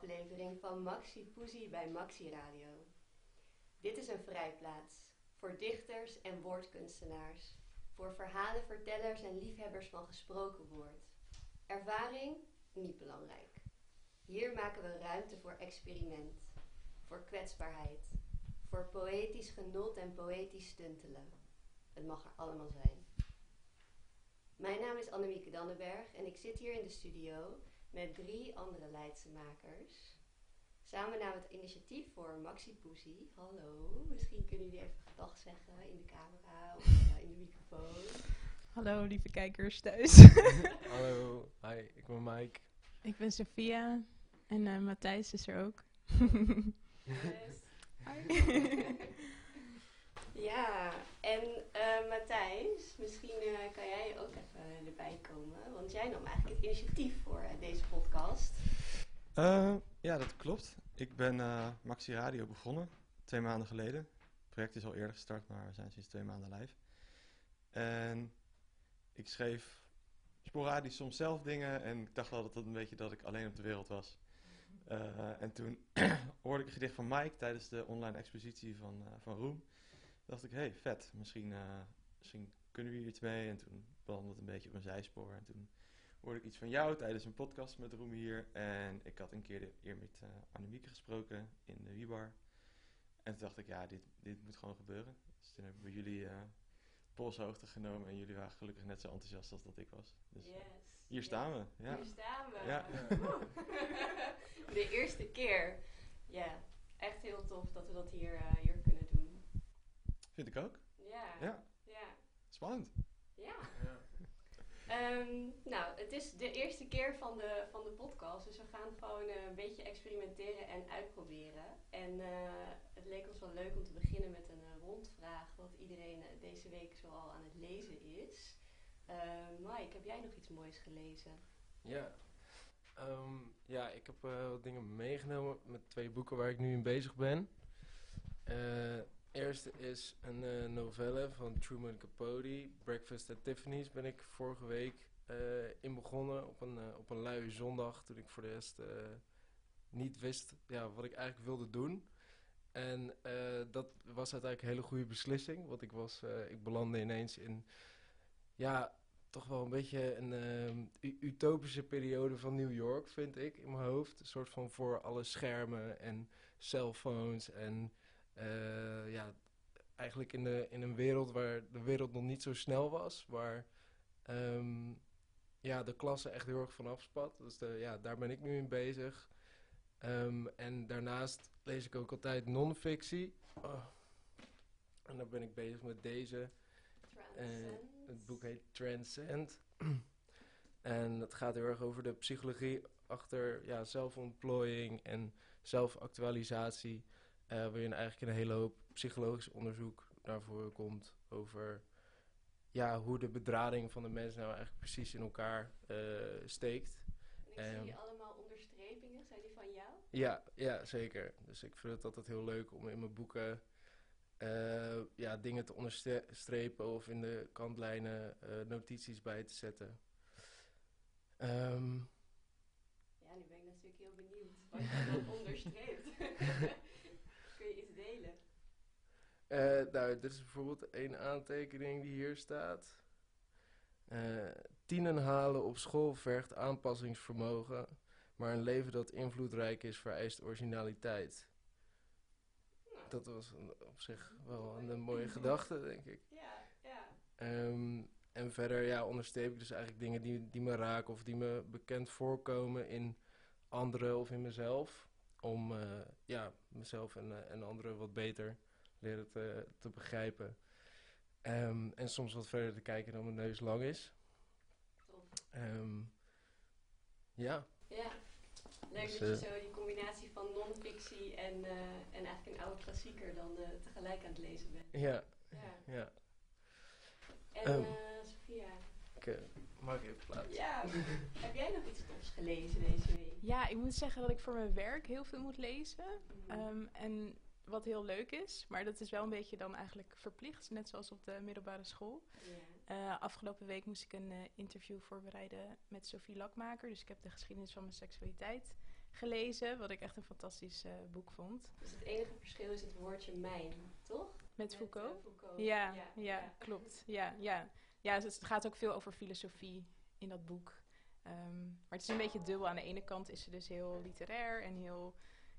aflevering van Maxi Poesie bij Maxi Radio. Dit is een vrijplaats voor dichters en woordkunstenaars, voor verhalenvertellers en liefhebbers van gesproken woord. Ervaring? Niet belangrijk. Hier maken we ruimte voor experiment, voor kwetsbaarheid, voor poëtisch genot en poëtisch stuntelen. Het mag er allemaal zijn. Mijn naam is Annemieke Dannenberg en ik zit hier in de studio met drie andere Leidse makers. Samen namen het initiatief voor Maxi Poesie. Hallo, misschien kunnen jullie even gedag zeggen in de camera of eh, in de microfoon. Hallo lieve kijkers thuis. Hallo, hi, ik ben Mike. ik ben Sophia en eh, Matthijs is er ook. Ja, en eh, Matthijs, misschien eh, kan jij ook even erbij komen, want jij nam eigenlijk het initiatief voor deze podcast. Eh, ja, dat klopt. Ik ben eh, Maxi Radio begonnen, twee maanden geleden. Project is al eerder gestart, maar we zijn sinds twee maanden live. En ik schreef sporadisch soms zelf dingen en ik dacht altijd een beetje dat ik alleen op de wereld was. Eh, en toen hoorde ik een gedicht van Mike tijdens de online expositie van, eh, van Roem. dacht ik, hey, vet, misschien, eh, misschien kunnen we hier iets mee. En toen belandde het een beetje op een zijspoor. En toen hoorde ik iets van jou tijdens een podcast met Roem hier. En ik had een keer de eer met uh, Annemieke gesproken in de Wibar. En toen dacht ik, ja, dit, dit moet gewoon gebeuren. Dus toen hebben we jullie eh polshoogte genomen. En jullie waren gelukkig net zo enthousiast als dat ik was. Dus eh, hier staan we. Ja. Hier staan we. Ja. De eerste keer. Ja, echt heel tof dat we dat hier, eh, hier kunnen doen. Vind ik ook. Ja. Ja. Ja. Spannend. Ja. Ehm, nou, het is de eerste keer van de, van de podcast, dus we gaan gewoon eh, een beetje experimenteren en uitproberen. En eh, het leek ons wel leuk om te beginnen met een eh, rondvraag, wat iedereen deze week zoal aan het lezen is. Ehm, Mike, heb jij nog iets moois gelezen? Ja. Ehm, ja, ik heb wat dingen meegenomen met twee boeken waar ik nu in bezig ben. Eerste is een eh, novelle van Truman Capote, Breakfast at Tiffany's. Ben ik vorige week eh, in begonnen op een, eh, op een luie zondag toen ik voor de rest niet wist ja, wat ik eigenlijk wilde doen. En dat was uiteindelijk een hele goede beslissing, want ik, was, ik belandde ineens in ja, toch wel een beetje een utopische periode van New York, vind ik, in mijn hoofd. Een soort van voor alle schermen en cellphones en eh, ja, eigenlijk in, de, in een wereld waar de wereld nog niet zo snel was, waar ehm, ja, de klasse echt heel erg van afspat. Dus de, ja, daar ben ik nu in bezig. Ehm, en daarnaast lees ik ook altijd non-fictie. Oh. En daar ben ik bezig met deze. Eh, het boek heet Transcend. en het gaat heel erg over de psychologie achter ja, zelfontplooiing en zelfactualisatie. Eh waarin eigenlijk een hele hoop psychologisch onderzoek naar voren komt over ja, hoe de bedrading van de mens nou eigenlijk precies in elkaar eh, steekt. Ik Ehm. zie allemaal onderstrepingen, zijn die van jou? Ja, ja, zeker. Dus ik vind het altijd heel leuk om in mijn boeken eh, ja, dingen te onderstrepen of in de kantlijnen notities bij te zetten. Ehm, Ja, nu ben ik natuurlijk heel benieuwd wat je dan onderstreept. Delen? eh, nou, dit is bijvoorbeeld één aantekening die hier staat. Eh, tienen halen op school vergt aanpassingsvermogen, maar een leven dat invloedrijk is vereist originaliteit. Nou, Dat was een- op zich wel een, mooie gedachte, denk ik. Ja, ja. Ehm, en verder ja, onderstreep ik dus eigenlijk dingen die, die me raken of die me bekend voorkomen in anderen of in mezelf. Om eh, ja, mezelf en, eh, en anderen wat beter leren te, te begrijpen. Ehm, en soms wat verder te kijken dan mijn neus lang is. Tof. Ehm, ja, Ja. Leuk Dus, dat je eh, zo die combinatie van non-fictie en, en eigenlijk een oude klassieker dan tegelijk aan het lezen bent. Ja, Ja. ja. En Ehm. eh, Sophia, Ik maak even plaats. ja, heb jij nog iets tofs gelezen deze week? Ja, ik moet zeggen dat ik voor mijn werk heel veel moet lezen. Mhm. Ehm, en wat heel leuk is, maar dat is wel een beetje dan eigenlijk verplicht, net zoals op de middelbare school. Eh, afgelopen week moest ik een eh, interview voorbereiden met Sophie Lakmaker. Dus ik heb de geschiedenis van mijn seksualiteit gelezen, wat ik echt een fantastisch eh, boek vond. Dus het enige verschil is het woordje mijn, toch? Met Foucault. eh, Foucault. Ja, ja, klopt. Ja, ja. ja dus het gaat ook veel over filosofie in dat boek. Ehm, maar het is een beetje dubbel. Aan de ene kant is ze dus heel literair en heel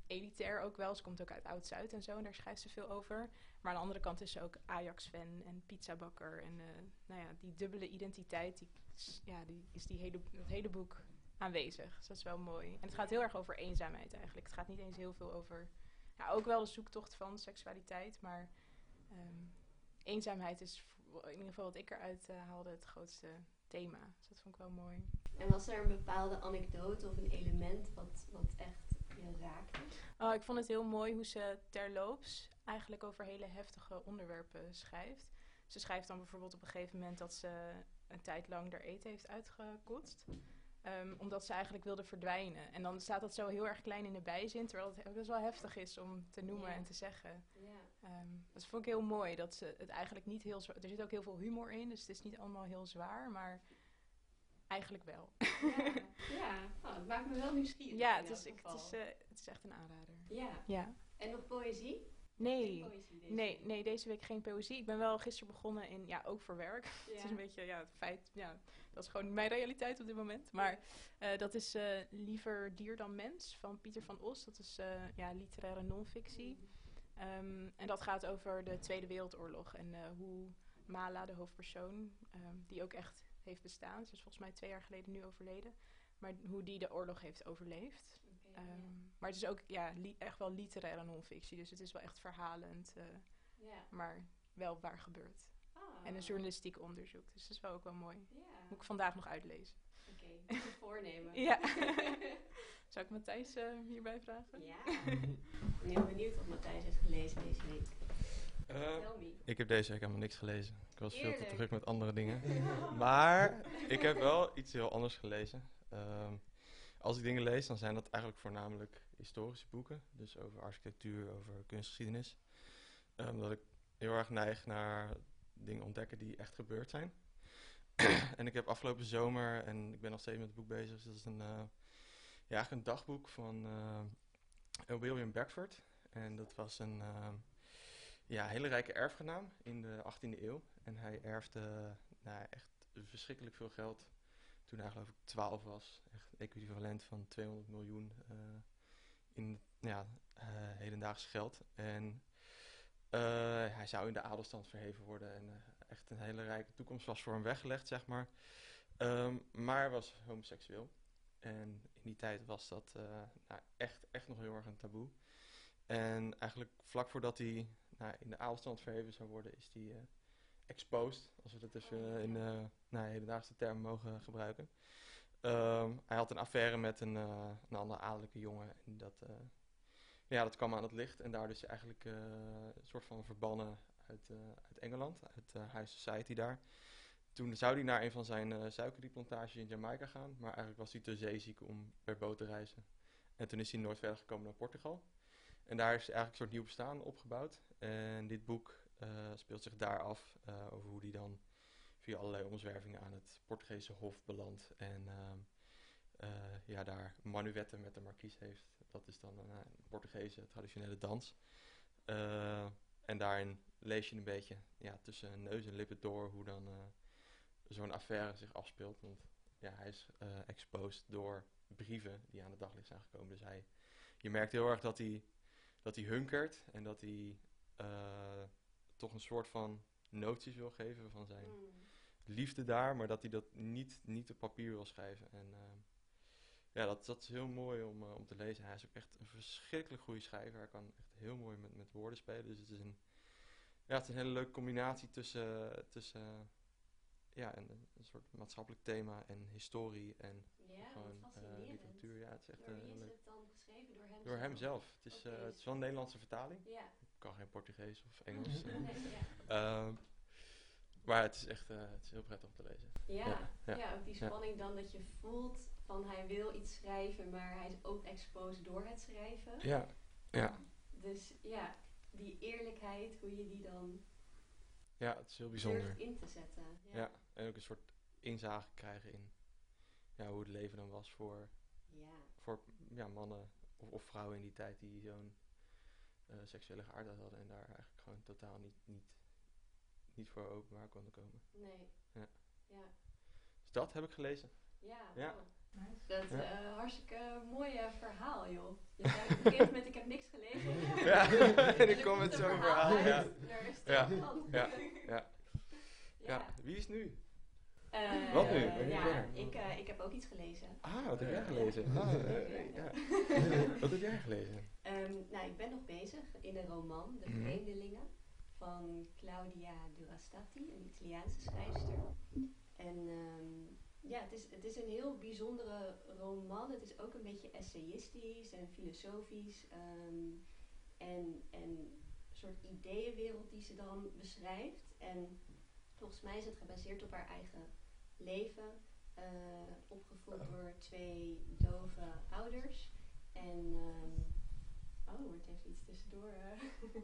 elitair ook wel. Ze komt ook uit Oud-Zuid en zo, en daar schrijft ze veel over. Maar aan de andere kant is ze ook Ajax-fan en pizzabakker. En eh, nou ja, die dubbele identiteit, die, ja, die is die hele, het hele boek aanwezig. Dus dat is wel mooi. En het gaat heel erg over eenzaamheid eigenlijk. Het gaat niet eens heel veel over... Ja, ook wel de zoektocht van seksualiteit, maar... ehm, eenzaamheid is in ieder geval wat ik eruit eh, haalde het grootste thema. Dus dat vond ik wel mooi. En was er een bepaalde anekdote of een element wat, wat echt je raakte? Oh, ik vond het heel mooi hoe ze terloops eigenlijk over hele heftige onderwerpen schrijft. Ze schrijft dan bijvoorbeeld op een gegeven moment dat ze een tijd lang haar eten heeft uitgekotst. Ehm, omdat ze eigenlijk wilde verdwijnen. En dan staat dat zo heel erg klein in de bijzin, terwijl het best wel heftig is om te noemen en te zeggen. Ehm, dat vond ik heel mooi, dat ze het eigenlijk niet heel zwaar... Er zit ook heel veel humor in, dus het is niet allemaal heel zwaar, maar eigenlijk wel. Ja, ja. Oh, het maakt me wel nieuwsgierig. ja, het is, ik, het, is, eh, het is echt een aanrader. Ja. Ja. En nog poëzie? Nee, poëzie deze nee, week. nee, deze week geen poëzie. Ik ben wel gisteren begonnen in, ja, ook voor werk. Het is een beetje, ja, het feit, ja, dat is gewoon mijn realiteit op dit moment. Maar eh, dat is eh, Liever dier dan mens van Pieter van Os. Dat is, ja, literaire non-fictie. Ehm, en dat gaat over de Tweede Wereldoorlog en hoe Mala, de hoofdpersoon, ehm, die ook echt heeft bestaan. Ze is volgens mij twee jaar geleden nu overleden. Maar hoe die de oorlog heeft overleefd. Ehm, ja. Maar het is ook ja, echt wel literaire non-fictie. Dus het is wel echt verhalend, eh, maar wel waar gebeurt. Ah. En een journalistiek onderzoek. Dus dat is wel ook wel mooi. Moet ik vandaag nog uitlezen. Oké, goed voornemen. Ja. Zou ik Matthijs eh, hierbij vragen? ja. Ik ben heel benieuwd wat Matthijs heeft gelezen deze week. Eh, ik heb deze week helemaal niks gelezen. Ik was veel te druk met andere dingen. Maar ik heb wel iets heel anders gelezen. Ehm, als ik dingen lees, dan zijn dat eigenlijk voornamelijk historische boeken. Dus over architectuur, over kunstgeschiedenis. Ehm, omdat ik heel erg neig naar dingen ontdekken die echt gebeurd zijn. en ik heb afgelopen zomer, en ik ben nog steeds met het boek bezig, dus dat is een, eh, ja, een dagboek van eh, William Beckford. En dat was een ehm, ja, hele rijke erfgenaam in de 18e eeuw. En hij erfde nou, echt verschrikkelijk veel geld toen hij geloof ik 12 was. Echt equivalent van 200 miljoen eh, in ja, eh, hedendaags geld. En eh, hij zou in de adelstand verheven worden en echt een hele rijke toekomst was voor hem weggelegd, zeg maar. Ehm, maar was homoseksueel. En in die tijd was dat nou, echt, echt nog heel erg een taboe. En eigenlijk vlak voordat hij nou, in de adelstand verheven zou worden, is hij eh, exposed, als we dat even eh, in eh nou, hedendaagse termen mogen gebruiken. Ehm, hij had een affaire met een, eh, een andere adellijke jongen. En dat, ja, dat kwam aan het licht. En is hij eigenlijk een soort van verbannen uit, uit Engeland, uit de High Society daar. Toen zou hij naar een van zijn suikerrieplantages in Jamaica gaan. Maar eigenlijk was hij te zeeziek om per boot te reizen. En toen is hij nooit verder gekomen naar Portugal. En daar is eigenlijk een soort nieuw bestaan opgebouwd. En dit boek eh, speelt zich daar af eh, over hoe hij dan via allerlei omzwervingen aan het Portugese hof belandt. En eh, ja, daar manuetten met de markies heeft. Dat is dan een, een Portugese traditionele dans. En daarin lees je een beetje ja, tussen neus en lippen door hoe dan zo'n affaire zich afspeelt. Want ja, hij is eh, exposed door brieven die aan het daglicht zijn gekomen. Dus hij, je merkt heel erg dat hij, dat hij hunkert en dat hij eh, toch een soort van noties wil geven van zijn Mm. liefde daar, maar dat hij dat niet, niet op papier wil schrijven. En ehm, ja, dat, dat is heel mooi om, eh, om te lezen. Hij is ook echt een verschrikkelijk goede schrijver. Hij kan echt heel mooi met, met woorden spelen. Dus het is een, ja, het is een hele leuke combinatie tussen, tussen ja, en een, soort maatschappelijk thema en historie en Ja, gewoon fascinerend. literatuur. Ja, het is echt Door eh, wie is het dan geschreven? Door hem Door hem zelf? Het is, Oké, eh, het is wel een Nederlandse vertaling. Ja. Ik kan geen Portugees of Engels. eh. Nee, ja. Ehm, maar het is echt het is heel prettig om te lezen. Ja, Ja, ook die spanning dan dat je voelt van hij wil iets schrijven, maar hij is ook exposed door het schrijven. Ja, ja, Dus ja, die eerlijkheid, hoe je die dan ja het is heel bijzonder. durft in te zetten. Ja. Ja, en ook een soort inzage krijgen in ja, hoe het leven dan was voor, Ja. voor ja, mannen of, of vrouwen in die tijd die zo'n eh, seksuele geaardheid hadden en daar eigenlijk gewoon totaal niet, niet, niet voor openbaar konden komen. Nee. Ja. Ja. Dus dat heb ik gelezen. Ja, Ja. wow. Nice. Dat Ja. eh hartstikke mooie verhaal, joh. Je zei, het begint met ik heb niks gelezen. Ja, En er er komt met zo'n verhaal ja. Is Ja. Ja. Ja. Ja. Ja, wie is nu? Eh, Wat nu? eh, ja, ik, eh, ik heb ook iets gelezen. Ah, wat heb jij Ja. gelezen? Ah, eh, Ja. ja. Wat heb jij gelezen? Ehm, nou, ik ben nog bezig in een roman, De Mhm. Vreemdelingen, van Claudia Durastati, een Italiaanse schrijfster. En ehm, ja, het is, het is een heel bijzondere roman. Het is ook een beetje essayistisch en filosofisch. ehm, en, en een soort ideeënwereld die ze dan beschrijft. En volgens mij is het gebaseerd op haar eigen leven. eh, opgevoed door twee dove ouders. En, ehm, oh, er wordt even iets tussendoor eh,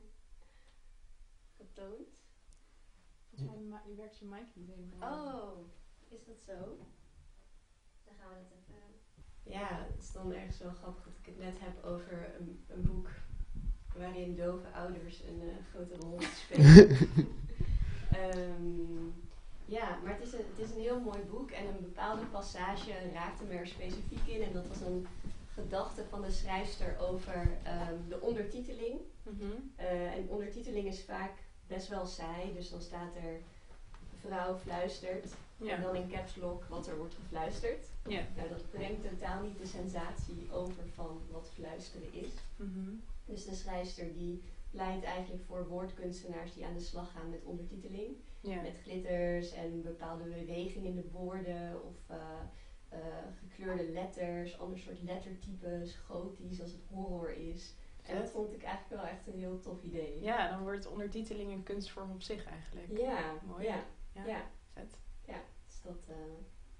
getoond. Volgens mij werkt je mic niet helemaal. Oh, is dat zo? Dan gaan we dat even. Ja, het is dan ergens wel grappig dat ik het net heb over een, een boek waarin dove ouders een eh, grote rol spelen. Ehm, ja, maar het is, een, het is een heel mooi boek en een bepaalde passage raakte me er specifiek in. En dat was een gedachte van de schrijfster over ehm, de ondertiteling. Mhm. Eh, en ondertiteling is vaak best wel saai, dus dan staat er vrouw fluistert en dan in caps lock wat er wordt gefluisterd. Ja. Nou, dat brengt totaal niet de sensatie over van wat fluisteren is. Mhm. Dus de schrijfster die pleit eigenlijk voor woordkunstenaars die aan de slag gaan met ondertiteling. Ja. Met glitters en bepaalde beweging in de woorden of eh, eh, gekleurde letters, ander soort lettertypes, gotisch als het horror is. En dat vond ik eigenlijk wel echt een heel tof idee. Ja, dan wordt ondertiteling een kunstvorm op zich eigenlijk. Ja, Mooi. ja, Ja. ja. Vet. Dus dat, eh,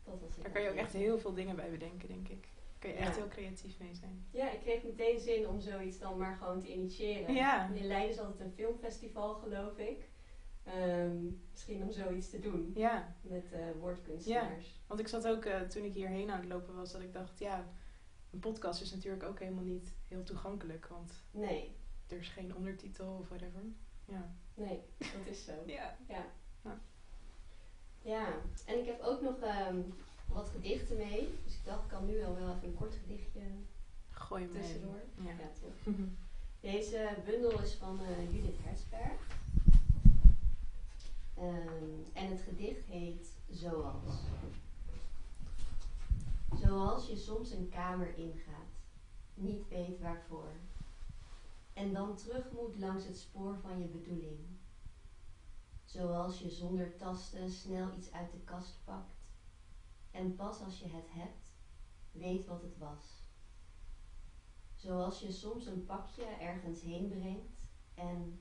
dat was het. Daar kan je ook echt heel veel dingen bij bedenken, denk ik. Daar kun je echt Ja. heel creatief mee zijn. Ja, ik kreeg meteen zin om zoiets dan maar gewoon te initiëren. Ja. In Leiden is altijd een filmfestival, geloof ik. Ehm, misschien om zoiets te doen Ja, met eh, woordkunstenaars. want ik zat ook eh, toen ik hierheen aan het lopen was, dat ik dacht, ja, een podcast is natuurlijk ook helemaal niet heel toegankelijk, want Nee, er is geen ondertitel of whatever. Ja. nee, dat is zo. Ja. Ja, en ik heb ook nog ehm, wat gedichten mee. Dus ik dacht, ik kan nu al wel even een kort gedichtje Gooi hem tussendoor. Ja. Ja, toch. Deze bundel is van eh, Judith Herzberg. Ehm, en het gedicht heet Zoals. Zoals je soms een kamer ingaat, niet weet waarvoor. En dan terug moet langs het spoor van je bedoeling. Zoals je zonder tasten snel iets uit de kast pakt. En pas als je het hebt, weet wat het was. Zoals je soms een pakje ergens heen brengt en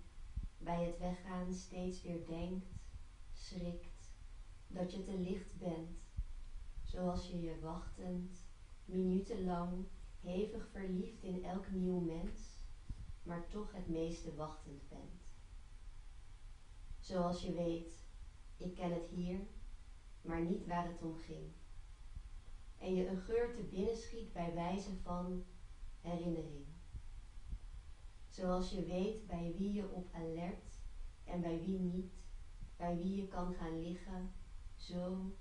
bij het weggaan steeds weer denkt, schrikt, dat je te licht bent. Zoals je je wachtend, minutenlang, hevig verliefd in elk nieuw mens, maar toch het meeste wachtend bent. Zoals je weet, ik ken het hier, maar niet waar het om ging. En je een geur te binnen schiet bij wijze van herinnering. Zoals je weet bij wie je op alert en bij wie niet, bij wie je kan gaan liggen, zo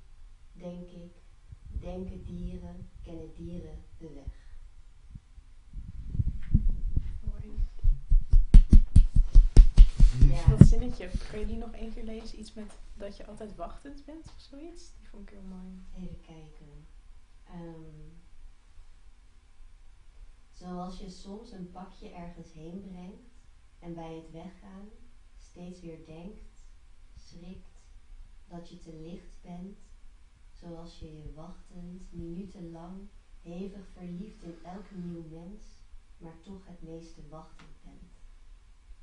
denk ik, denken dieren, kennen dieren de weg. Ja, Dat zinnetje, kan je die nog één keer lezen? Iets met dat je altijd wachtend bent of zoiets? Die vond ik heel mooi. even kijken. Ehm, zoals je soms een pakje ergens heen brengt en bij het weggaan steeds weer denkt, schrikt, dat je te licht bent, zoals je je wachtend, minutenlang, hevig verliefd in elke nieuw mens, maar toch het meeste wachtend bent.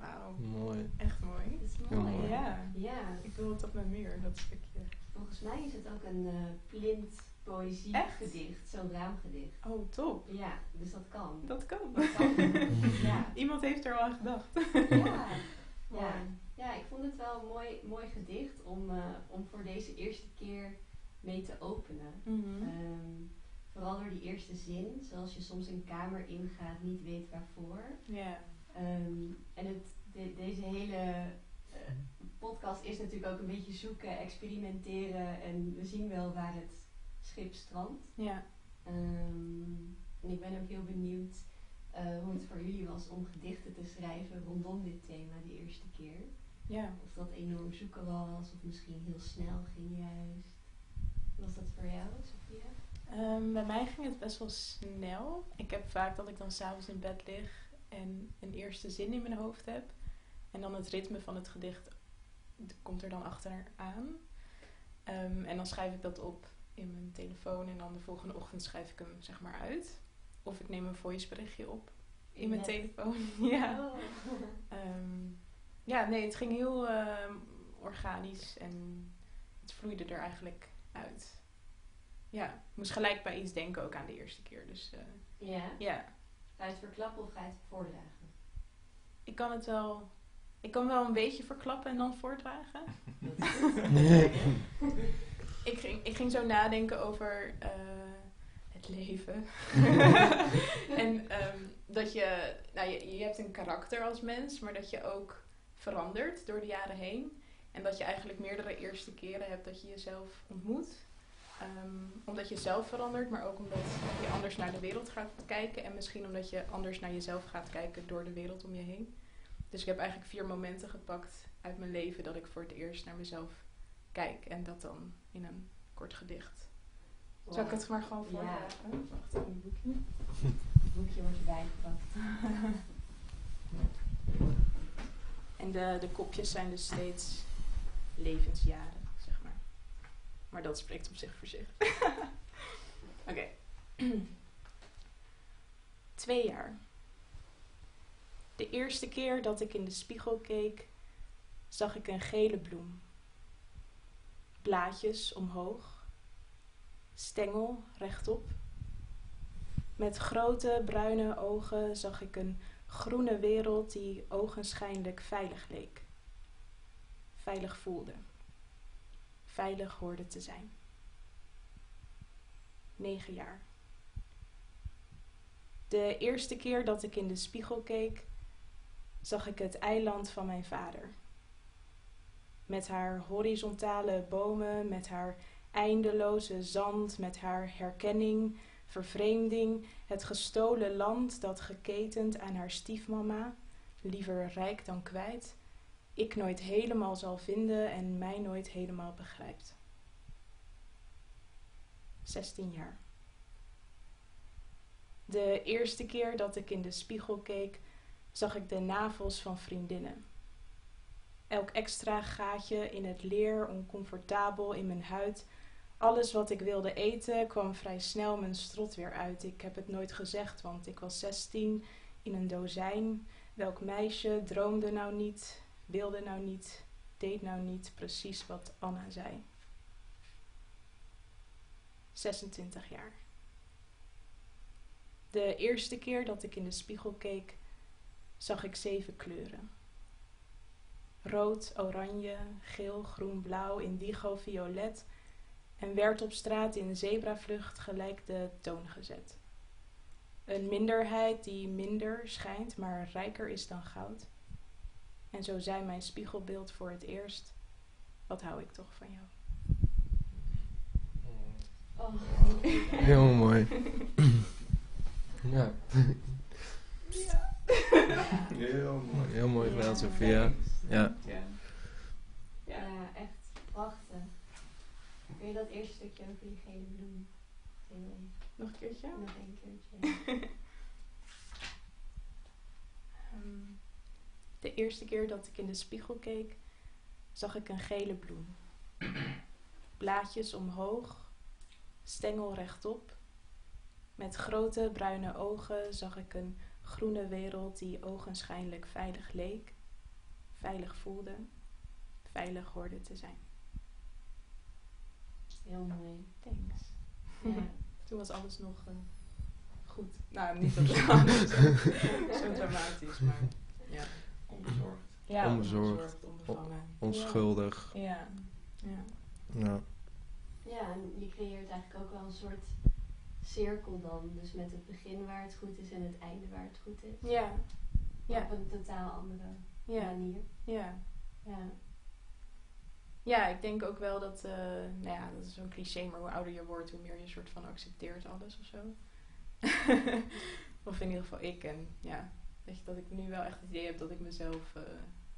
Wauw, Mooi. echt mooi. Dat is mooi. Ja, Ja, ik wil het op mijn muur, dat stukje. volgens mij is het ook een eh plint poëzie Echt? gedicht, zo'n raamgedicht. Oh, top. Ja, dus dat kan. Dat kan. Dat kan. ja. Iemand heeft er al aan gedacht. Ja. Ja. ja, ik vond het wel een mooi, mooi gedicht om, eh, om voor deze eerste keer mee te openen. Mhm. Ehm, vooral door die eerste zin, zoals je soms een kamer ingaat, niet weet waarvoor. Ja. Ehm, en het, de- deze hele eh, podcast is natuurlijk ook een beetje zoeken, experimenteren en we zien wel waar het schip strandt. Ja. Ehm, en ik ben ook heel benieuwd eh, hoe het voor jullie was om gedichten te schrijven rondom dit thema de eerste keer. Ja. Of dat enorm zoeken was, of misschien heel snel ging juist. Was dat voor jou, Sophia? Ehm, bij mij ging het best wel snel. Ik heb vaak dat ik dan s'avonds in bed lig en een eerste zin in mijn hoofd heb. En dan het ritme van het gedicht komt er dan achteraan. Ehm, en dan schrijf ik dat op in mijn telefoon en dan de volgende ochtend schrijf ik hem zeg maar uit. Of ik neem een voiceberichtje op in mijn Net- telefoon. ja. Oh. Ehm, ja, nee, het ging heel ehm, organisch en het vloeide er eigenlijk uit. Ja, ik moest gelijk bij iets denken ook aan de eerste keer. Dus eh, ja. ja, Ga je het verklappen of ga je het voordragen? ik kan het wel. Ik kan wel een beetje verklappen en dan voordragen. Ik ging, ik ging zo nadenken over eh, het leven. en ehm, dat je, nou, je, je hebt een karakter als mens, maar dat je ook verandert door de jaren heen. En dat je eigenlijk meerdere eerste keren hebt dat je jezelf ontmoet. Ehm, omdat je zelf verandert, maar ook omdat je anders naar de wereld gaat kijken. En misschien omdat je anders naar jezelf gaat kijken door de wereld om je heen. Dus ik heb eigenlijk vier momenten gepakt uit mijn leven dat ik voor het eerst naar mezelf kijk. En dat dan in een kort gedicht. Zal ik het maar gewoon Ja. voordragen? Wacht, even een boekje. Het boekje wordt erbij gepakt. En de, de kopjes zijn dus steeds levensjaren. Maar dat spreekt op zich voor zich. Oké. Twee jaar. De eerste keer dat ik in de spiegel keek, zag ik een gele bloem. Blaadjes omhoog, stengel rechtop. Met grote bruine ogen zag ik een groene wereld die ogenschijnlijk veilig leek. Veilig voelde. Veilig hoorde te zijn. Negen jaar. De eerste keer dat ik in de spiegel keek, zag ik het eiland van mijn vader. Met haar horizontale bomen, met haar eindeloze zand, met haar herkenning, vervreemding, het gestolen land dat geketend aan haar stiefmama, liever rijk dan kwijt, ik nooit helemaal zal vinden en mij nooit helemaal begrijpt. 16 jaar. De eerste keer dat ik in de spiegel keek, zag ik de navels van vriendinnen. Elk extra gaatje in het leer, oncomfortabel in mijn huid, alles wat ik wilde eten kwam vrij snel mijn strot weer uit. Ik heb het nooit gezegd, want ik was 16 in een dozijn. Welk meisje droomde nou niet, wilde nou niet, deed nou niet precies wat Anna zei. 26 jaar. De eerste keer dat ik in de spiegel keek, zag ik zeven kleuren. Rood, oranje, geel, groen, blauw, indigo, violet en werd op straat in zebravlucht gelijk de toon gezet. Een minderheid die minder schijnt, maar rijker is dan goud. En zo zei mijn spiegelbeeld voor het eerst: Wat hou ik toch van jou? Oh. Heel mooi. ja, Ja. Heel mooi. heel mooi gedaan, Ja, Sophia. Ja. Ja. Ja, echt prachtig. Kun je dat eerste stukje over die gele bloem Nog een keertje? nog een keertje? De eerste keer dat ik in de spiegel keek, zag ik een gele bloem. Blaadjes omhoog, stengel rechtop. Met grote bruine ogen zag ik een groene wereld die ogenschijnlijk veilig leek, veilig voelde, veilig hoorde te zijn. Heel mooi. Thanks. Ja. Toen was alles nog eh, goed. Nou, niet dat het zo dramatisch, maar ja. Onbezorgd. Ja, Onbezorgd. onbevangen. Onschuldig. Ja, ja. Ja. Ja, en je creëert eigenlijk ook wel een soort cirkel dan. Dus met het begin waar het goed is en het einde waar het goed is. Ja, ja, Op een totaal andere ja, manier. ja. Ja. Ja, ik denk ook wel dat, eh, nou ja, dat is zo'n cliché, maar hoe ouder je wordt, hoe meer je soort van accepteert alles of zo. of in ieder geval ik. En ja, weet je, dat ik nu wel echt het idee heb dat ik mezelf eh,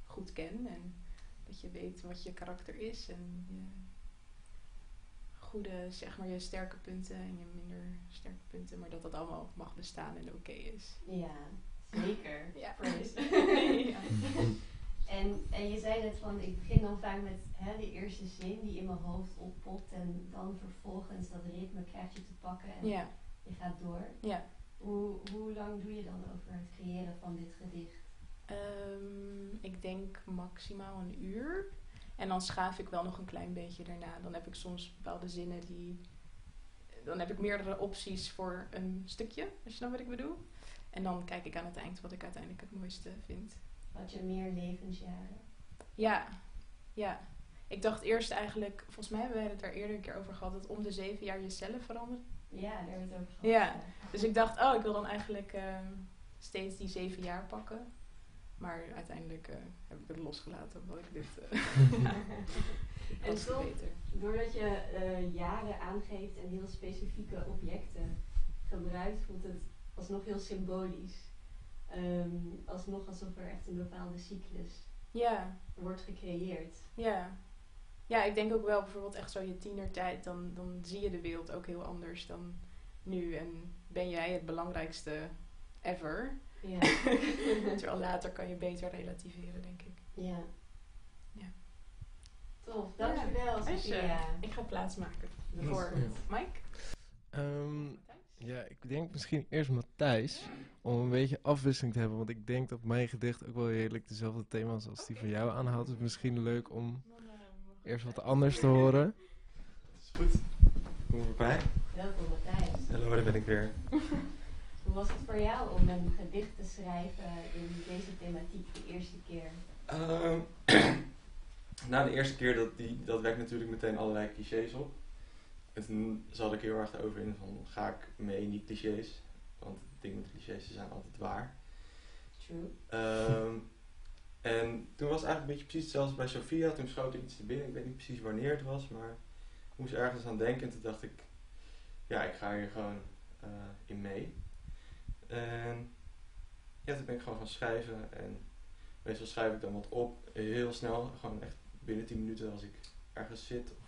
goed ken. En dat je weet wat je karakter is. En je goede, zeg maar, je sterke punten en je minder sterke punten. Maar dat dat allemaal mag bestaan en oké is. Ja, zeker. Ja. En, en je zei net van, ik begin dan vaak met hè, de eerste zin die in mijn hoofd oppopt. En dan vervolgens dat ritme krijg je te pakken en ja, je gaat door. ja. Hoe, hoe lang doe je dan over het creëren van dit gedicht? Ehm, ik denk maximaal een uur. En dan schaaf ik wel nog een klein beetje daarna. Dan heb ik soms bepaalde zinnen die. Dan heb ik meerdere opties voor een stukje, als je dan wat ik bedoel. En dan kijk ik aan het eind wat ik uiteindelijk het mooiste vind. Had je meer levensjaren? Ja, ja. Ik dacht eerst eigenlijk, volgens mij hebben wij het daar eerder een keer over gehad, dat om de zeven jaar jezelf verandert. Ja, daar hebben we het over gehad. Ja. Dus ik dacht, oh, ik wil dan eigenlijk ehm, steeds die zeven jaar pakken. Maar uiteindelijk eh, heb ik het losgelaten omdat ik dit uh, En toch, doordat je eh, jaren aangeeft en heel specifieke objecten gebruikt, voelt het alsnog heel symbolisch. Ehm, alsnog alsof er echt een bepaalde cyclus Ja, wordt gecreëerd. ja. Ja, ik denk ook wel bijvoorbeeld echt zo je tienertijd, dan, dan zie je de wereld ook heel anders dan nu. En ben jij het belangrijkste ever. Ja. Terwijl later kan je beter relativeren, denk ik. ja. Ja. Tof, dankjewel Sophia. ik ga plaatsmaken voor. Mike. Ehm, ja, ik denk misschien eerst Matthijs. Om een beetje afwisseling te hebben. Want ik denk dat mijn gedicht ook wel redelijk dezelfde thema's als die van jou aanhoudt. Dus misschien leuk om eerst wat anders te horen. Is goed. Kom erbij. Welkom Matthijs. Hallo, daar ben ik weer. Hoe was het voor jou om een gedicht te schrijven in deze thematiek de eerste keer? Ehm, na de eerste keer, dat, die, dat wekt natuurlijk meteen allerlei clichés op. En toen zat ik heel erg erover in van, ga ik mee in die clichés? Want het ding met clichés, ze zijn altijd waar. True. Ehm, en toen was het eigenlijk een beetje precies hetzelfde als bij Sophia. Toen schoot er iets te binnen. Ik weet niet precies wanneer het was, maar ik moest ergens aan denken. En toen dacht ik, ja, ik ga hier gewoon eh, in mee. En ja, toen ben ik gewoon gaan schrijven. En meestal schrijf ik dan wat op, heel snel. Gewoon echt binnen 10 minuten als ik ergens zit. Of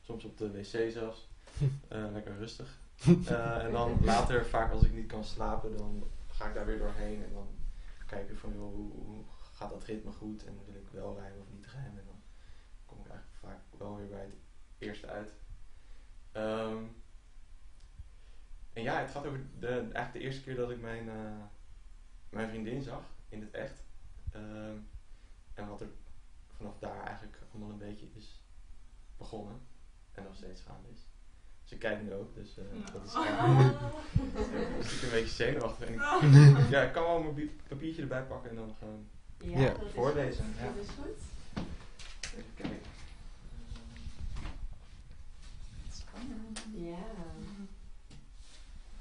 soms op de wc zelfs. Eh, lekker rustig. Eh, en dan later, vaak als ik niet kan slapen, dan ga ik daar weer doorheen. En dan kijken van, joh, hoe, hoe gaat dat ritme goed? En wil ik wel rijmen of niet rijmen? En dan kom ik eigenlijk vaak wel weer bij het eerste uit. Ehm, en ja, het gaat over de, eigenlijk de eerste keer dat ik mijn, eh, mijn vriendin zag, in het echt. Ehm, en wat er vanaf daar eigenlijk allemaal een beetje is begonnen. En nog steeds gaande is. Ze kijkt nu ook, dus eh, dat is eigenlijk een beetje zenuwachtig. En ik, ja, ik kan wel mijn papiertje erbij pakken en dan gewoon Ja, Ja. dat is voorlezen. goed. Ja. Dat is goed. Even kijken. Ja.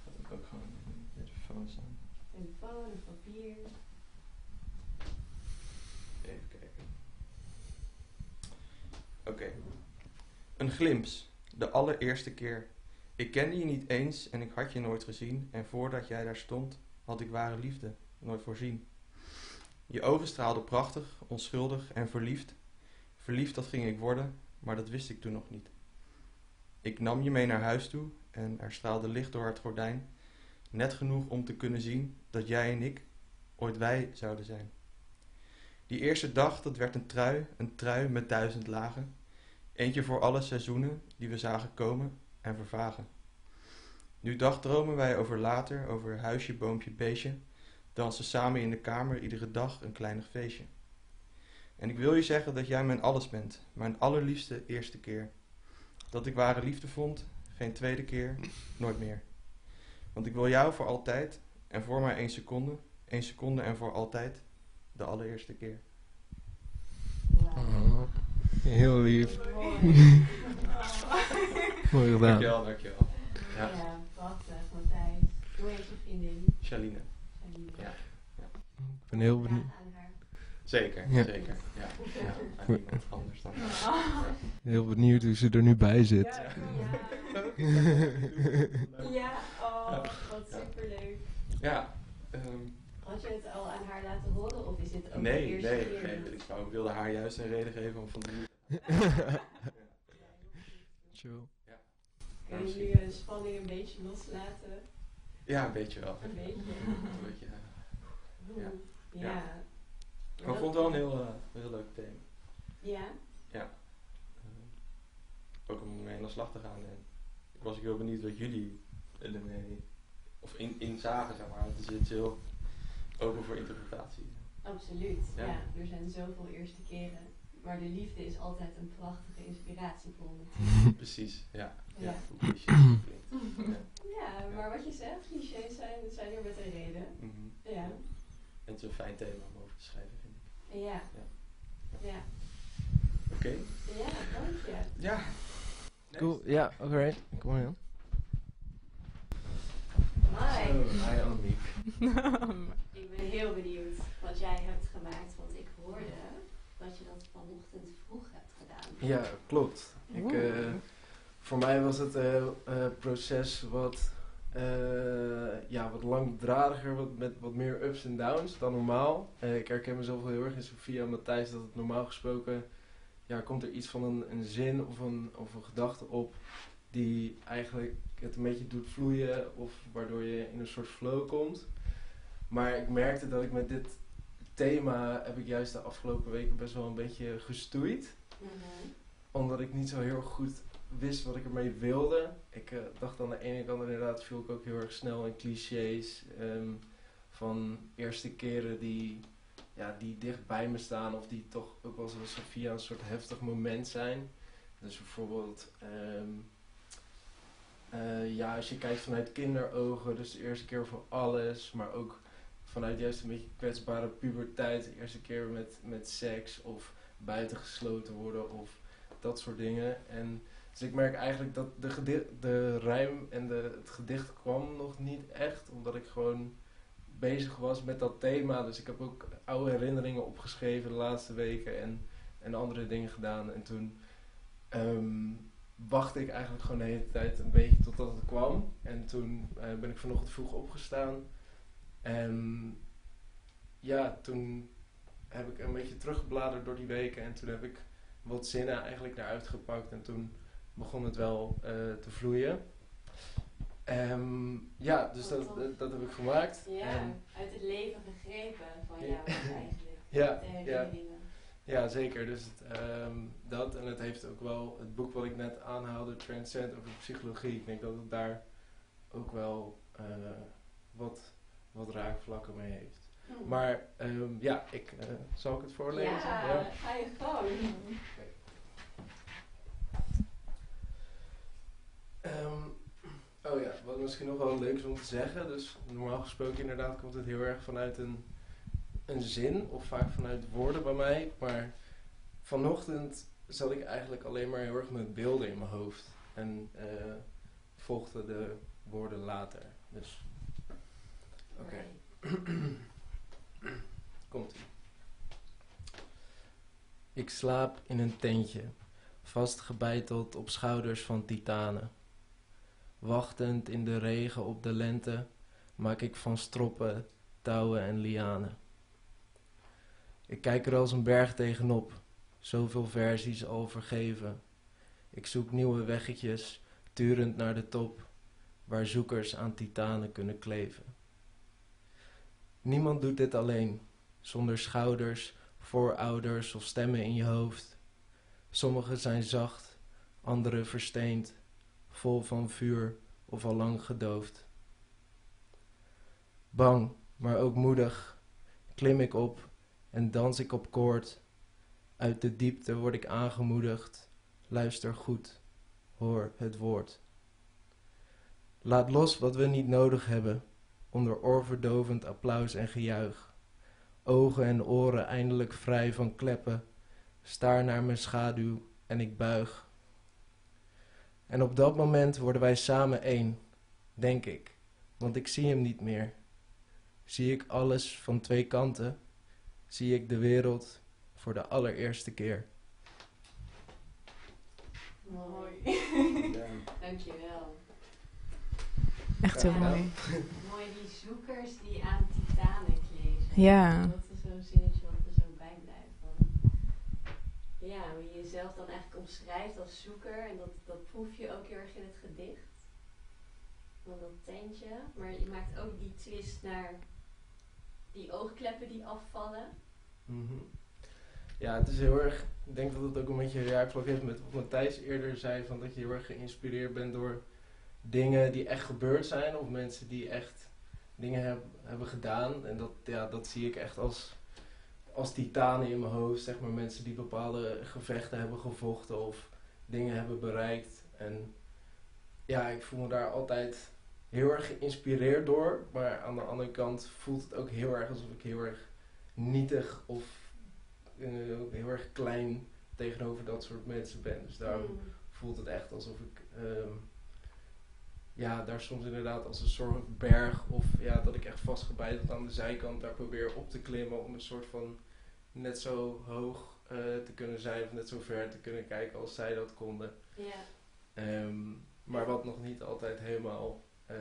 Had ik ook gewoon een telefoon staan. Telefoon, een papier. Even kijken. Oké. Een glimps. De allereerste keer. Ik kende je niet eens en ik had je nooit gezien. En voordat jij daar stond, had ik ware liefde nooit voorzien. Je ogen straalden prachtig, onschuldig en verliefd. Verliefd dat ging ik worden, maar dat wist ik toen nog niet. Ik nam je mee naar huis toe en er straalde licht door het gordijn. Net genoeg om te kunnen zien dat jij en ik ooit wij zouden zijn. Die eerste dag, dat werd een trui, een trui met duizend lagen. Eentje voor alle seizoenen die we zagen komen en vervagen. Nu dagdromen wij over later, over huisje, boompje, beestje. Dansen samen in de kamer iedere dag een kleinig feestje. En ik wil je zeggen dat jij mijn alles bent, mijn allerliefste eerste keer. Dat ik ware liefde vond, geen tweede keer, nooit meer. Want ik wil jou voor altijd en voor maar één seconde, één seconde en voor altijd, de allereerste keer. Oh, heel lief. Mooi gedaan. Dankjewel, dankjewel. Ja, Ja, prachtig, Matthijs. Hoe heet je vriendin? Shaline. Ja. Ik ben heel benieuwd. Zeker, Ja. zeker. Ja, ja. anders dan Heel benieuwd hoe ze er nu bij zit. Ja, oh, wat superleuk. Ja, ehm, Had je het al aan haar laten horen of is dit ook de nee, eerste nee, keer? nee. Ik, wou- ik wilde haar juist een reden geven om van de Chill. Kun je nu de spanning een beetje loslaten? Ja, een beetje wel. Een beetje. Een beetje, ja. Ja. Ja. Ja. Maar ik vond het wel een heel, eh, heel leuk thema. Ja? Eh, ook om mee aan de slag te gaan. En ik was ook heel benieuwd wat jullie ermee, of in, in zagen, zeg maar. Het is iets heel open voor interpretatie. Absoluut. Ja. Ja. er zijn zoveel eerste keren. Maar de liefde is altijd een prachtige inspiratiebron. Precies, ja. Ja, Ja. Ja. Ja, maar wat je zegt, clichés zijn, zijn er met een reden. Mhm. Ja. En het is een fijn thema om over te schrijven, vind ik. Ja. Ja. Oké? Ja, dank je. Ja. Cool, ja, oké. Kom maar in. Hi. Hi Annemiek. Ik ben heel benieuwd wat jij hebt gemaakt, want ik hoorde dat je dat vanochtend vroeg hebt gedaan. Ja, klopt. Ik, eh, voor mij was het eh, eh, proces wat, eh, ja, wat langdradiger, wat, met wat meer ups en downs dan normaal. Ik herken mezelf wel heel erg in Sofia en Matthijs dat het normaal gesproken ja, komt er iets van een, een zin of een, of een gedachte op die eigenlijk het een beetje doet vloeien of waardoor je in een soort flow komt. Maar ik merkte dat ik met dit thema heb ik juist de afgelopen weken best wel een beetje gestoeid Mhm. omdat ik niet zo heel goed wist wat ik ermee wilde. Ik eh, dacht aan de ene kant inderdaad viel ik ook heel erg snel in clichés ehm, van eerste keren die, ja, die dicht bij me staan of die toch ook wel zoals Sofia een soort heftig moment zijn. Dus bijvoorbeeld, ehm, eh, ja, als je kijkt vanuit kinderogen, dus de eerste keer voor alles, maar ook vanuit juist een beetje kwetsbare puberteit, de eerste keer met, met seks of buitengesloten worden of dat soort dingen. En dus ik merk eigenlijk dat de, de rijm en de, het gedicht kwam nog niet echt, omdat ik gewoon bezig was met dat thema. Dus ik heb ook oude herinneringen opgeschreven de laatste weken en, en andere dingen gedaan. En toen ehm, wachtte ik eigenlijk gewoon de hele tijd een beetje totdat het kwam. En toen eh, ben ik vanochtend vroeg opgestaan. En ja, toen heb ik een beetje teruggebladerd door die weken. En toen heb ik wat zinnen eigenlijk eruit gepakt. En toen begon het wel eh, te vloeien. Ehm, ja, dus dat, dat, dat heb ik gemaakt. Ja, En, uit het leven gegrepen van Ja. jou eigenlijk. Ja, De ja. herinneringen. ja, zeker. Dus het, ehm, dat. En het heeft ook wel het boek wat ik net aanhaalde, Transcend over psychologie. Ik denk dat het daar ook wel eh, wat, wat raakvlakken mee heeft. Hm. Maar ehm, ja, ik, eh, zal ik het voorlezen? Ja, ga je gang. Ehm, oh ja, wat misschien nog wel leuk is om te zeggen. Dus normaal gesproken inderdaad komt het heel erg vanuit een, een zin of vaak vanuit woorden bij mij. Maar vanochtend zat ik eigenlijk alleen maar heel erg met beelden in mijn hoofd. En eh volgde de woorden later. Dus Oké. Komt ie. Ik slaap in een tentje, vastgebeiteld op schouders van titanen. Wachtend in de regen op de lente maak ik van stroppen, touwen en lianen. Ik kijk er als een berg tegenop, zoveel versies al vergeven. Ik zoek nieuwe weggetjes, turend naar de top, waar zoekers aan titanen kunnen kleven. Niemand doet dit alleen, zonder schouders, voorouders of stemmen in je hoofd. Sommigen zijn zacht, andere versteend, vol van vuur of al lang gedoofd. Bang, maar ook moedig, klim ik op en dans ik op koord. Uit de diepte word ik aangemoedigd, luister goed, hoor het woord. Laat los wat we niet nodig hebben, onder oorverdovend applaus en gejuich. Ogen en oren eindelijk vrij van kleppen, staar naar mijn schaduw en ik buig. En op dat moment worden wij samen één, denk ik, want ik zie hem niet meer. Zie ik alles van twee kanten, zie ik de wereld voor de allereerste keer. Mooi. Dankjewel. Echt heel mooi. Die zoekers die aan titanen kleven. Ja. Dat is zo'n zinnetje wat er zo bij blijft. Van, ja, hoe je jezelf dan eigenlijk omschrijft als zoeker. En dat, dat proef je ook heel erg in het gedicht. Van dat tentje. Maar je maakt ook die twist naar die oogkleppen die afvallen. Mhm. Ja, het is heel erg. Ik denk dat het ook een beetje raakvlak heeft met wat Matthijs eerder zei: van dat je heel erg geïnspireerd bent door dingen die echt gebeurd zijn, of mensen die echt dingen heb, hebben gedaan. En dat, ja, dat zie ik echt als, als titanen in mijn hoofd, zeg maar. Mensen die bepaalde gevechten hebben gevochten of dingen hebben bereikt. En ja, ik voel me daar altijd heel erg geïnspireerd door. Maar aan de andere kant voelt het ook heel erg alsof ik heel erg nietig of eh, heel erg klein tegenover dat soort mensen ben. Dus daarom Mm. voelt het echt alsof ik ehm, ja, daar soms inderdaad als een soort berg of ja, dat ik echt vastgebeiteld aan de zijkant daar probeer op te klimmen om een soort van net zo hoog eh, te kunnen zijn of net zo ver te kunnen kijken als zij dat konden. Ja. Ehm, maar wat nog niet altijd helemaal eh,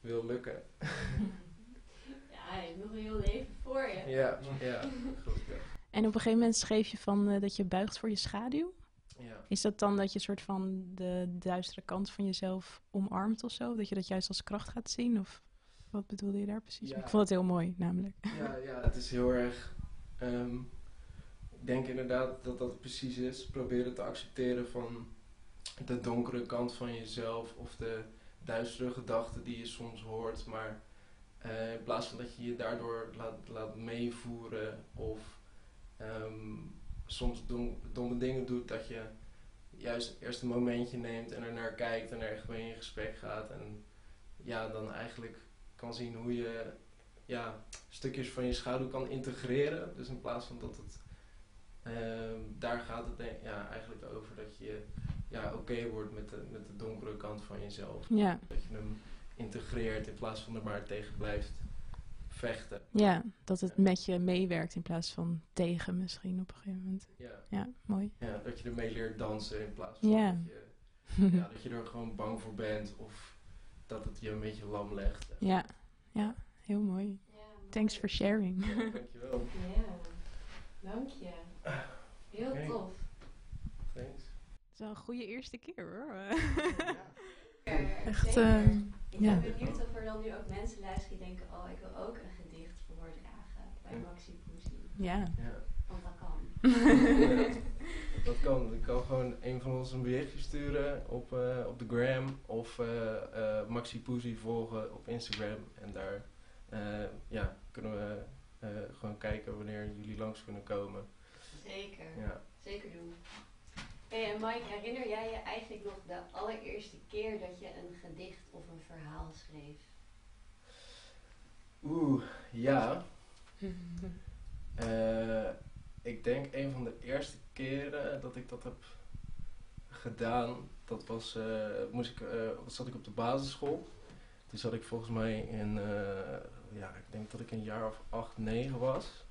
wil lukken. ja, je hebt nog een heel leven voor je. Ja, ja, gelukkig. En op een gegeven moment schreef je van eh, dat je buigt voor je schaduw. Ja. Is dat dan dat je soort van de duistere kant van jezelf omarmt of zo? Dat je dat juist als kracht gaat zien? Of wat bedoelde je daar precies? Ja. Ik vond het heel mooi, namelijk. Ja, ja, het is heel erg. ehm, ik denk inderdaad dat dat precies is. Proberen te accepteren van de donkere kant van jezelf of de duistere gedachten die je soms hoort. Maar eh, in plaats van dat je je daardoor laat, laat meevoeren of ehm, soms dom- domme dingen doet, dat je juist eerst een momentje neemt en er naar kijkt en er echt mee in gesprek gaat. En ja, dan eigenlijk kan zien hoe je ja, stukjes van je schaduw kan integreren. Dus in plaats van dat het. ehm, daar gaat het denk- ja, eigenlijk over dat je ja, oké wordt met de, met de donkere kant van jezelf. Ja, Dat je hem integreert in plaats van er maar tegen blijft vechten. ja, dat het met je meewerkt in plaats van tegen misschien op een gegeven moment. Ja, Ja, mooi. ja, dat je ermee leert dansen in plaats van Ja. dat, je, ja, dat je er gewoon bang voor bent of dat het je een beetje lam legt. Ja, ja, heel mooi. Ja, Thanks for sharing. Ja, dankjewel. Ja, dank je. Heel tof. Thanks. Het is wel een goede eerste keer hoor. Echt, zeker. Ik ja. ben benieuwd of er dan nu ook mensen luisteren die denken, oh, ik wil ook een gedicht voordragen bij. Maxi Poesie. ja. Ja. Want dat kan. Dat kan. Ik kan gewoon een van ons een berichtje sturen op, eh, op de gram of eh eh Maxi Poesie volgen op Instagram. En daar eh, ja, kunnen we eh, gewoon kijken wanneer jullie langs kunnen komen. Zeker, Ja. zeker doen. Hey, en Mike, herinner jij je eigenlijk nog de allereerste keer dat je een gedicht of een verhaal schreef? Oeh, ja. Eh, ik denk een van de eerste keren dat ik dat heb gedaan, dat was, eh, moest ik, eh, zat ik op de basisschool. Toen zat ik volgens mij in, eh, ja, ik denk dat ik een jaar of acht, negen was.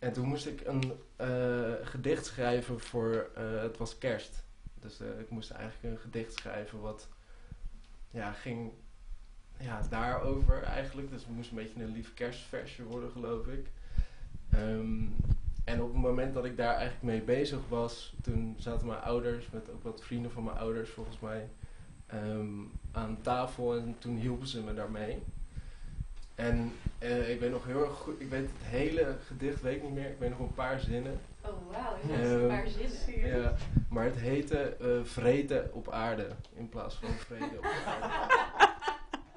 En toen moest ik een eh, gedicht schrijven voor, eh, het was kerst. Dus eh, ik moest eigenlijk een gedicht schrijven wat, ja, ging ja, daarover eigenlijk. Dus het moest een beetje een lief kerstversje worden, geloof ik. Ehm, en op het moment dat ik daar eigenlijk mee bezig was, toen zaten mijn ouders, met ook wat vrienden van mijn ouders volgens mij, ehm, aan tafel en toen hielpen ze me daarmee. En eh, ik weet nog heel erg goed, ik weet het hele gedicht weet ik niet meer, ik weet nog een paar zinnen. Oh wauw, hebt Ehm, een paar zinnen. Ja. Maar het heette eh Vrede op aarde in plaats van Vrede op aarde.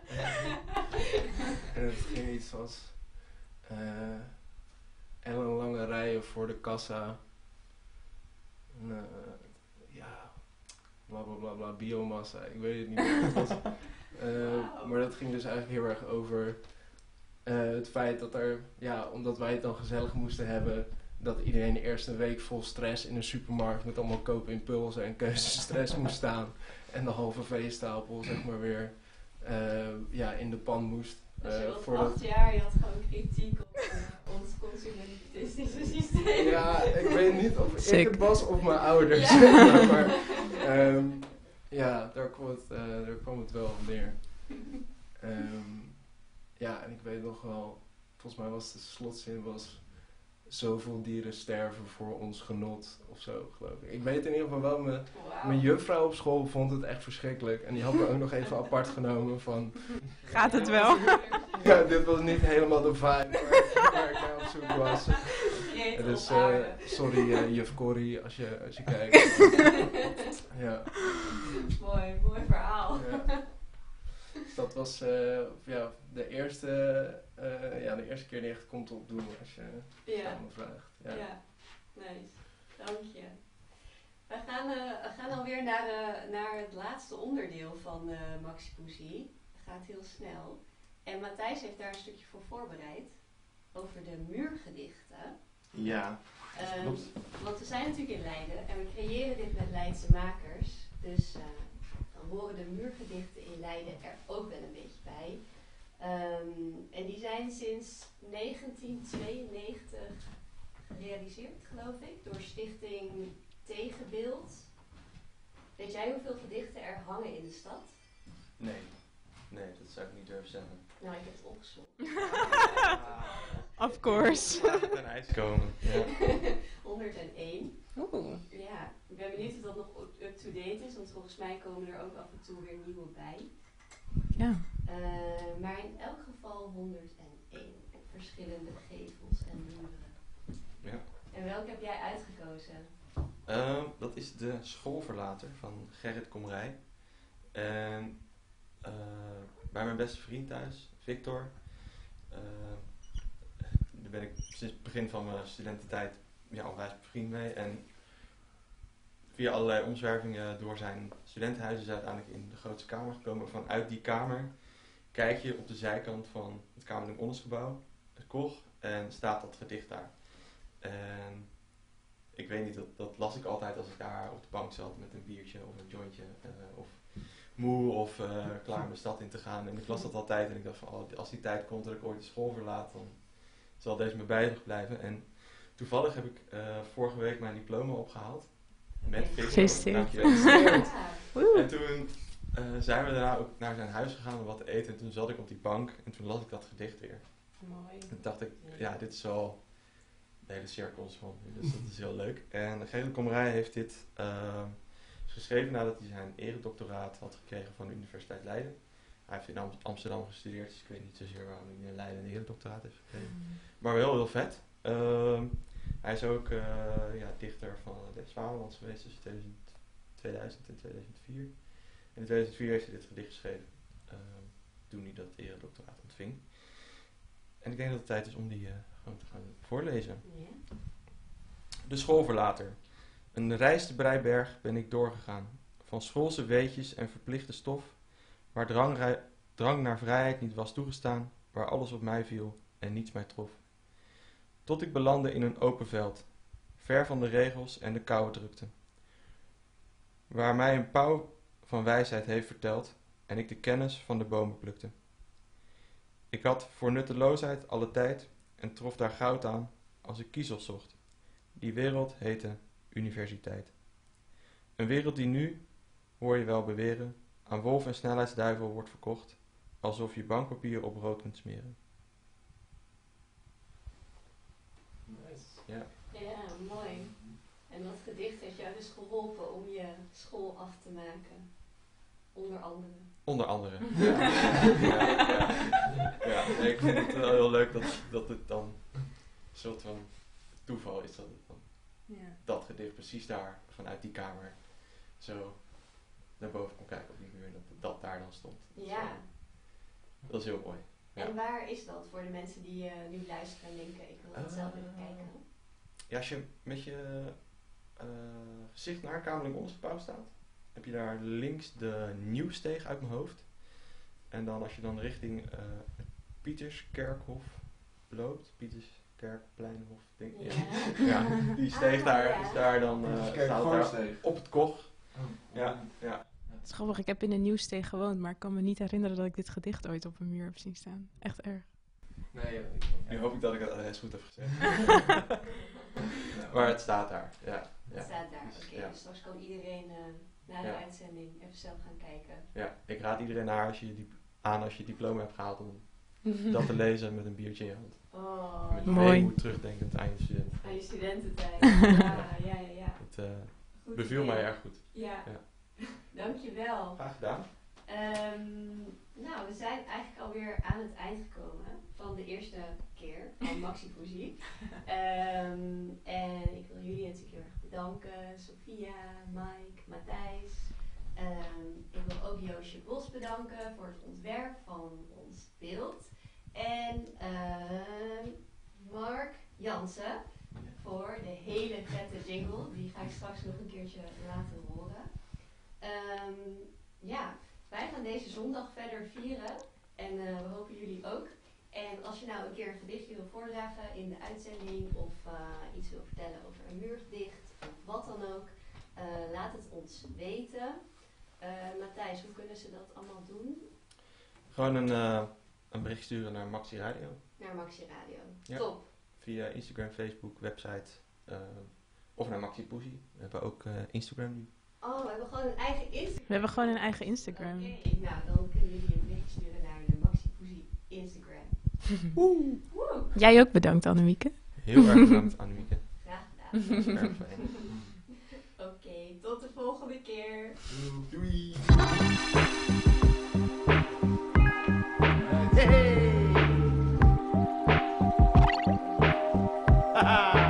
en het ging iets als eh ellenlange rijen voor de kassa. En, eh, ja, bla bla bla bla, biomassa, ik weet het niet meer. Het was, eh, maar dat ging dus eigenlijk heel erg over eh, het feit dat er, ja, omdat wij het dan gezellig moesten hebben, dat iedereen eerst een week vol stress in een supermarkt met allemaal koopimpulsen en keuzestress moest staan. En de halve veestapel, zeg maar, weer eh, ja, in de pan moest. Dus je was acht jaar, je had gewoon kritiek op ons consumentistische systeem. Ja, ik weet niet of ik het was of mijn ouders. Ja. maar, maar ehm, ja, daar kwam, het, eh, daar kwam het wel op neer. Ehm, ja, en ik weet nog wel, volgens mij was de slotzin was zoveel dieren sterven voor ons genot of zo, geloof ik. Ik weet in ieder geval wel, mijn, mijn juffrouw op school vond het echt verschrikkelijk. En die had me ook nog even apart genomen van, Gaat het wel? ja, dit was niet helemaal de vibe waar, waar ik naar op zoek was. Dus eh, sorry eh, juf Corrie als je, als je kijkt. ja. mooi, mooi verhaal. Dus dat was eh, ja, de, eerste, eh, ja, de eerste keer die echt komt opdoen als je Ja, aan me vraagt. Ja. ja. nice. Dank je. We gaan, eh, we gaan alweer naar, eh, naar het laatste onderdeel van eh Maxi Poesie. Het gaat heel snel. En Matthijs heeft daar een stukje voor voorbereid. Over de muurgedichten. Ja, klopt. want we zijn natuurlijk in Leiden en we creëren dit met Leidse makers. Dus eh, dan horen de muurgedichten in Leiden er ook wel een beetje bij. Ehm, en die zijn sinds 1992 gerealiseerd, geloof ik, door Stichting Tegenbeeld. Weet jij hoeveel gedichten er hangen in de stad? Nee. Nee, dat zou ik niet durven zeggen. Nou, ik heb het opgezocht. Of course. Komen. Ja. 101. Oeh. Ja, ik ben benieuwd of dat nog up-to-date is, want volgens mij komen er ook af en toe weer nieuwe bij. Ja. Eh, maar in elk geval 101 op verschillende gevels en muren. Ja. En welke heb jij uitgekozen? Ehm, dat is de schoolverlater van Gerrit Komrij. En eh, bij mijn beste vriend thuis, Victor, eh, daar ben ik sinds het begin van mijn studententijd ja, onwijs bevriend mee. En via allerlei omzwervingen door zijn studentenhuis is uiteindelijk in de grootste kamer gekomen. Vanuit die kamer kijk je op de zijkant van het Kamerling Ondersgebouw, het Koch, en staat dat gedicht daar. En ik weet niet, dat, dat las ik altijd als ik daar op de bank zat met een biertje of een jointje. eh, of moe of eh, klaar om de stad in te gaan. En ik las dat altijd en ik dacht van, oh, als die tijd komt dat ik ooit de school verlaat, dan zal deze me bijzig blijven. En toevallig heb ik eh, vorige week mijn diploma opgehaald. Met Victor. Gefeliciteerd. En toen eh, zijn we daarna ook naar zijn huis gegaan om wat te eten. En toen zat ik op die bank en toen las ik dat gedicht weer. Mooi. En toen dacht ik, ja, dit is wel de hele cirkels van dus dat is heel leuk. En Gerrit Komrij heeft dit ehm, geschreven nadat hij zijn eredoctoraat had gekregen van de Universiteit Leiden. Hij heeft in Am- Amsterdam gestudeerd, dus ik weet niet zozeer waarom hij in Leiden een eredoctoraat heeft gekregen. Maar wel heel vet. Ehm, hij is ook eh, ja, dichter van de Zwanelands geweest tussen 2000 2000 en 2004. En in 2004 heeft hij dit gedicht geschreven, ehm, toen hij dat eredoctoraat ontving. En ik denk dat het tijd is om die eh, gewoon te gaan voorlezen. De schoolverlater. Een reis te Breiberg ben ik doorgegaan. Van schoolse weetjes en verplichte stof, waar drang, drang naar vrijheid niet was toegestaan, waar alles op mij viel en niets mij trof. Tot ik belandde in een open veld, ver van de regels en de koude drukte. Waar mij een pauw van wijsheid heeft verteld en ik de kennis van de bomen plukte. Ik had voor nutteloosheid alle tijd en trof daar goud aan als ik kiezels zocht. Die wereld heette universiteit. Een wereld die nu, hoor je wel beweren, aan wolf en snelheidsduivel wordt verkocht, alsof je bankpapier op rood kunt smeren. Nice. Ja. ja, mooi. En dat gedicht heeft jou dus geholpen om je school af te maken. Onder andere. Onder andere. Ja, ja, ja. Ja, nee, ik vind het wel heel leuk dat, dat het dan een soort van toeval is dat het dan Ja. dat gedicht precies daar, vanuit die kamer, zo naar boven kon kijken op die muur. Dat dat daar dan stond. Ja. Dat is heel mooi. Ja. En waar is dat voor de mensen die eh, nu luisteren en denken, ik wil dat zelf even kijken? Ja, als je met je eh, gezicht naar Kamerling Ondergebouw staat, heb je daar links de Nieuwsteeg uit mijn hoofd. En dan als je dan richting eh, het Pieterskerkhof loopt, Denk ik. Ja. Ja, die steeg Ah, daar ja. is daar dan eh, staat daar op het koch. Oh. Ja, ja. Het is grappig, ik heb in de Nieuwsteeg gewoond, maar ik kan me niet herinneren dat ik dit gedicht ooit op een muur heb zien staan. Echt erg. Nee, ja, ik- Nu hoop ik dat ik het adres goed heb gezegd. maar het staat daar. Ja, Het ja. staat daar. Oké, Ja. dus straks kan iedereen eh, na de Ja. uitzending even zelf gaan kijken. ja, ik raad iedereen naar als je je aan als je diploma hebt gehaald om dat te lezen met een biertje in je hand. Oh, Met. Mooi. weemoed terugdenkend aan je. Aan je studententijd. ja, ja, ja, ja. Het eh, beviel mij erg goed. Ja. Ja. Dankjewel. Graag gedaan. Ehm, nou, we zijn eigenlijk alweer aan het eind gekomen van de eerste keer van Maxi Fusie. Ehm, en ik wil jullie natuurlijk heel erg bedanken. Sophia, Mike, Matthijs. Ehm, ik wil ook Joosje Bos bedanken voor het ontwerp van ons beeld. En ehm, Mark Jansen voor de hele vette jingle. Die ga ik straks nog een keertje laten horen. Ehm, ja, wij gaan deze zondag verder vieren en eh, we hopen jullie ook. En als je nou een keer een gedichtje wil voordragen in de uitzending of eh, iets wil vertellen over een muurgedicht of wat dan ook, eh, laat het ons weten. Matthijs, hoe kunnen ze dat allemaal doen? Gewoon een, een bericht sturen naar Maxi Radio. Naar Maxi Radio. Ja. Top. Via Instagram, Facebook, website. eh, of naar Maxi Poesie. We hebben ook eh, Instagram nu. Oh, we hebben gewoon een eigen Instagram. We hebben gewoon een eigen Instagram. Oké, nou dan kunnen jullie een bericht sturen naar de Maxi Poesie Instagram. Woe! Jij ook bedankt, Annemieke. Heel erg bedankt, Annemieke. Graag gedaan. Oké, tot de volgende keer. Doei! ha ha ha